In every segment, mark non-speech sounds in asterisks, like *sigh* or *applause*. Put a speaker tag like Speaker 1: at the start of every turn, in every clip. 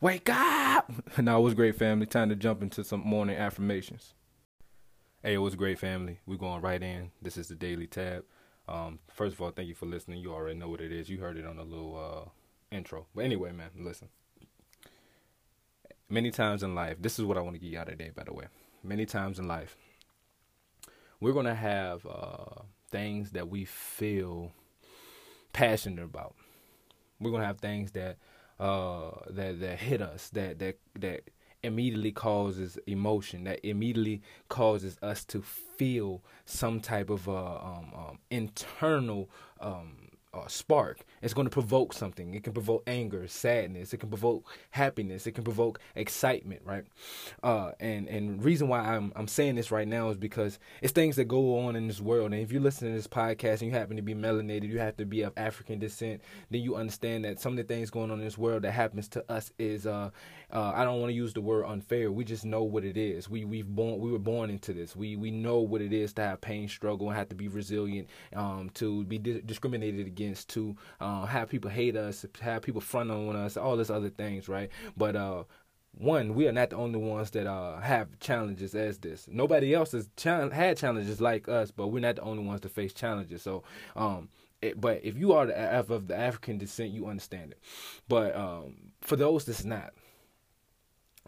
Speaker 1: Wake up! *laughs* now was great, family. Time to jump into some morning affirmations. Hey, was great, family. We're going right in. This is the Daily Tab. Um, first of all, thank you for listening. You already know what it is. You heard it on the little uh, intro. But anyway, man, listen. Many times in life, this is what I want to get you out today, by the way. Many times in life, we're going to have uh, things that we feel passionate about. We're going to have things that uh, that that hit us, that that that immediately causes emotion, that immediately causes us to feel some type of uh, um, um, internal um, uh, spark. It's going to provoke something. It can provoke anger, sadness. It can provoke happiness. It can provoke excitement, right? Uh, and and reason why I'm I'm saying this right now is because it's things that go on in this world. And if you listen to this podcast and you happen to be melanated, you have to be of African descent, then you understand that some of the things going on in this world that happens to us is uh, uh I don't want to use the word unfair. We just know what it is. We we've born we were born into this. We we know what it is to have pain, struggle, and have to be resilient, um, to be di- discriminated against against, to uh, have people hate us, have people front on us, all this other things, right? But uh, one, we are not the only ones that uh, have challenges as this. Nobody else has had challenges like us, but we're not the only ones to face challenges. So, um, it, but if you are the, of the African descent, you understand it. But um, for those that's not,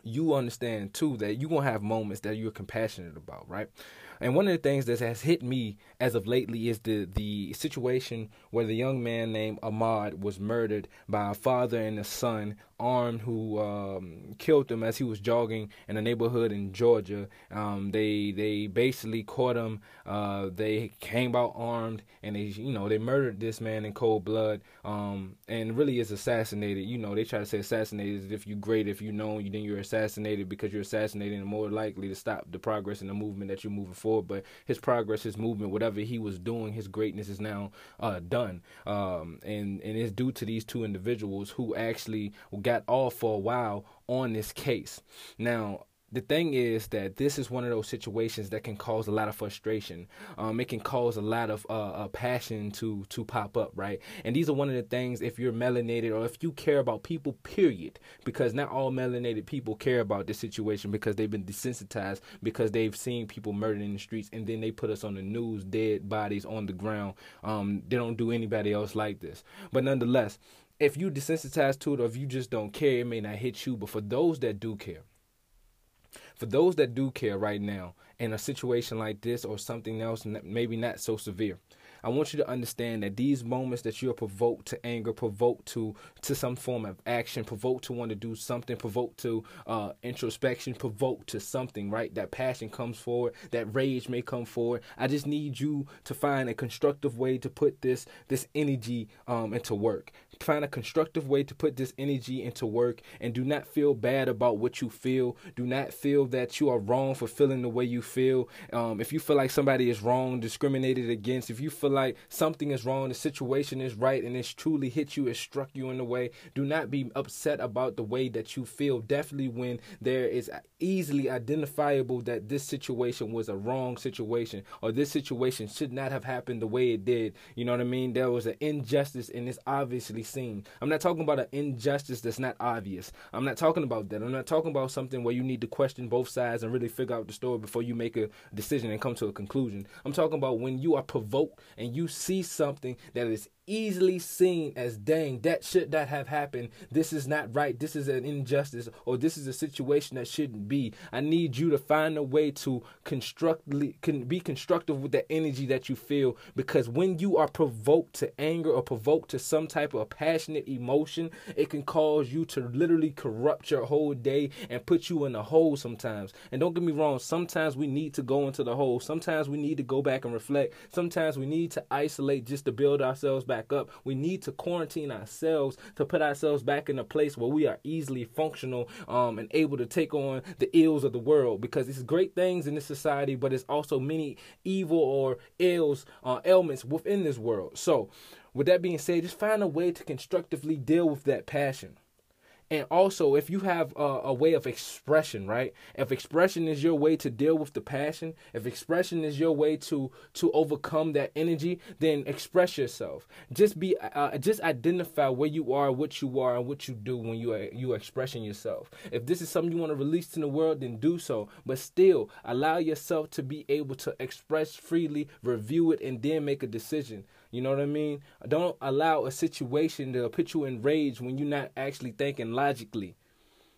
Speaker 1: you understand too that you're gonna have moments that you're compassionate about, right? And one of the things that has hit me as of lately is the the situation where the young man named Ahmaud was murdered by a father and a son armed who um, killed him as he was jogging in a neighborhood in Georgia. Um, they they basically caught him. Uh, they came out armed and they you know they murdered this man in cold blood. Um, and really is assassinated. You know they try to say assassinated as if you're great if you know you then you're assassinated because you're assassinated and more likely to stop the progress and the movement that you're moving forward. But his progress, his movement, whatever he was doing, his greatness is now uh, done. Um, and and it's due to these two individuals who actually got got off for a while on this case. Now, the thing is that this is one of those situations that can cause a lot of frustration. Um, it can cause a lot of uh, uh, passion to to pop up, right? And these are one of the things if you're melanated or if you care about people, period, because not all melanated people care about this situation because they've been desensitized because they've seen people murdered in the streets, and then they put us on the news, dead bodies on the ground. Um, they don't do anybody else like this, but nonetheless, if you desensitized to it or if you just don't care, it may not hit you. But for those that do care, for those that do care right now in a situation like this or something else, maybe not so severe, I want you to understand that these moments that you're provoked to anger, provoked to to some form of action, provoked to want to do something, provoked to uh, introspection, provoked to something, right? That passion comes forward, that rage may come forward. I just need you to find a constructive way to put this this energy um, into work find a constructive way to put this energy into work and do not feel bad about what you feel. Do not feel that you are wrong for feeling the way you feel. Um, if you feel like somebody is wrong, discriminated against, if you feel like something is wrong, the situation is right, and it's truly hit you, it struck you in a way, do not be upset about the way that you feel. Definitely when there is easily identifiable that this situation was a wrong situation or this situation should not have happened the way it did. You know what I mean? There was an injustice and it's obviously seen. I'm not talking about an injustice that's not obvious. I'm not talking about that. I'm not talking about something where you need to question both sides and really figure out the story before you make a decision and come to a conclusion. I'm talking about when you are provoked and you see something that is easily seen as dang that should not have happened. This is not right. This is an injustice or this is a situation that shouldn't be. I need you to find a way to constructively can be constructive with the energy that you feel because when you are provoked to anger or provoked to some type of passionate emotion it can cause you to literally corrupt your whole day and put you in a hole sometimes. And don't get me wrong sometimes we need to go into the hole. Sometimes we need to go back and reflect. Sometimes we need to isolate just to build ourselves back back up. We need to quarantine ourselves to put ourselves back in a place where we are easily functional um, and able to take on the ills of the world because it's great things in this society, but it's also many evil or ills, uh, ailments within this world. So, with that being said, just find a way to constructively deal with that passion And also, if you have a, a, way of expression, right? If expression is your way to deal with the passion, if expression is your way to to overcome that energy, then express yourself. Just be, uh, just identify where you are, what you are, and what you do when you are you are expressing yourself. If this is something you want to release in the world, then do so. But still, allow yourself to be able to express freely, review it, and then make a decision. You know what I mean? Don't allow a situation to put you in rage when you're not actually thinking logically.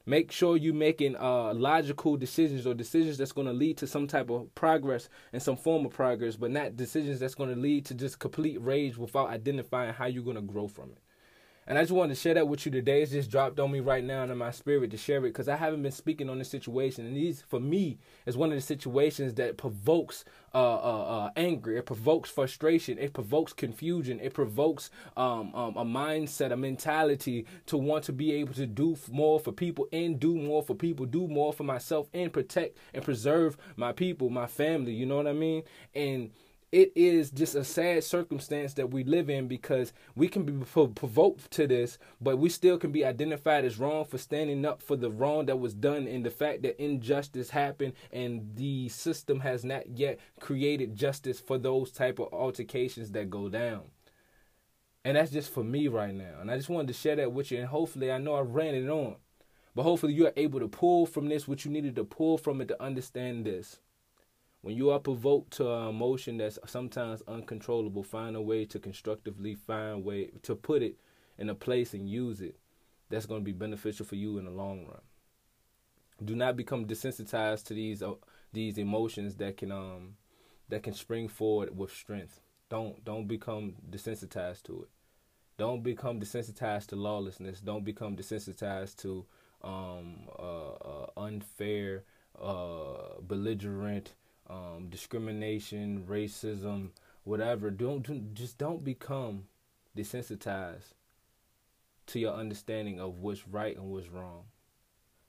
Speaker 1: Make sure you're making uh, logical decisions or decisions that's going to lead to some type of progress and some form of progress, but not decisions that's going to lead to just complete rage without identifying how you're going to grow from it. And I just wanted to share that with you today. It's just dropped on me right now in my spirit to share it because I haven't been speaking on this situation. And these, for me, is one of the situations that provokes uh, uh, uh, anger. It provokes frustration. It provokes confusion. It provokes um, um, a mindset, a mentality to want to be able to do more for people and do more for people, do more for myself and protect and preserve my people, my family. You know what I mean? And it is just a sad circumstance that we live in because we can be provoked to this, but we still can be identified as wrong for standing up for the wrong that was done and the fact that injustice happened and the system has not yet created justice for those type of altercations that go down. And that's just for me right now. And I just wanted to share that with you. And hopefully, I know I ran it on, but hopefully, you are able to pull from this what you needed to pull from it to understand this. When you are provoked to an emotion that's sometimes uncontrollable, find a way to constructively find a way to put it in a place and use it. That's going to be beneficial for you in the long run. Do not become desensitized to these uh, these emotions that can um that can spring forward with strength. Don't don't become desensitized to it. Don't become desensitized to lawlessness. Don't become desensitized to um, uh, uh, unfair, uh, belligerent, um, discrimination, racism, whatever. Don't, don't just don't become desensitized to your understanding of what's right and what's wrong.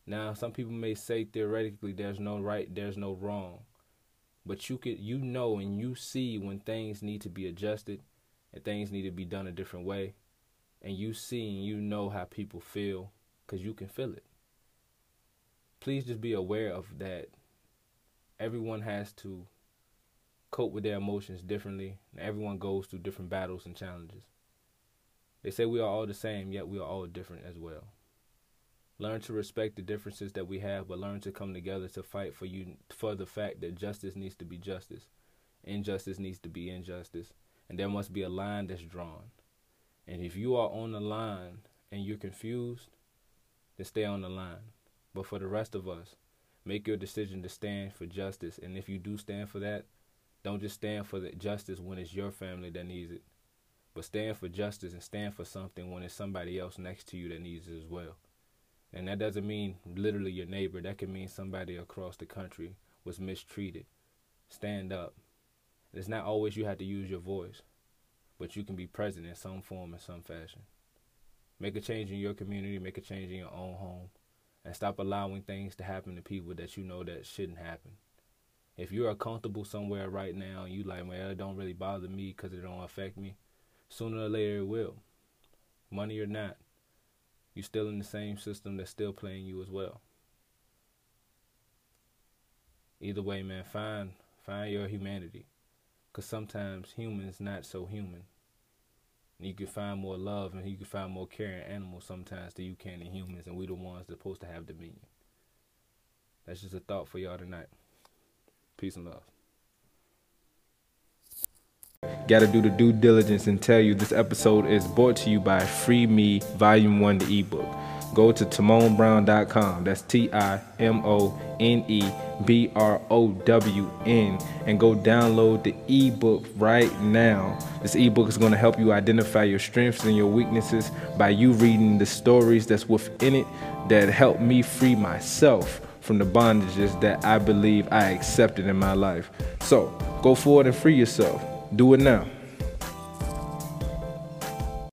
Speaker 1: Now, some people may say theoretically there's no right, there's no wrong. But you could you know and you see when things need to be adjusted and things need to be done a different way. And you see and you know how people feel cuz you can feel it. Please just be aware of that everyone has to cope with their emotions differently. And everyone goes through different battles and challenges. They say we are all the same, yet we are all different as well. Learn to respect the differences that we have, but learn to come together to fight for you for the fact that justice needs to be justice, injustice needs to be injustice, and there must be a line that's drawn. And if you are on the line and you're confused, then stay on the line. But for the rest of us, Make your decision to stand for justice. And if you do stand for that, don't just stand for the justice when it's your family that needs it, but stand for justice and stand for something when it's somebody else next to you that needs it as well. And that doesn't mean literally your neighbor. That can mean somebody across the country was mistreated. Stand up. It's not always you have to use your voice, but you can be present in some form, in some fashion. Make a change in your community, make a change in your own home and stop allowing things to happen to people that you know that shouldn't happen. If you're comfortable somewhere right now and you like, well, it don't really bother me because it don't affect me, sooner or later it will. Money or not, you're still in the same system that's still playing you as well. Either way, man, find find your humanity, cause sometimes humans not so human you can find more love and you can find more care in animals sometimes than you can in humans, and we the ones supposed to have dominion. That's just a thought for y'all tonight. Peace and love. Gotta do the due diligence and tell you this episode is brought to you by Free Me Volume 1, the ebook go to timonebrown.com. That's T I M O N E B R O W N and go download the ebook right now. This ebook is going to help you identify your strengths and your weaknesses by you reading the stories that's within it that help me free myself from the bondages that I believe I accepted in my life. So go forward and free yourself. Do it now.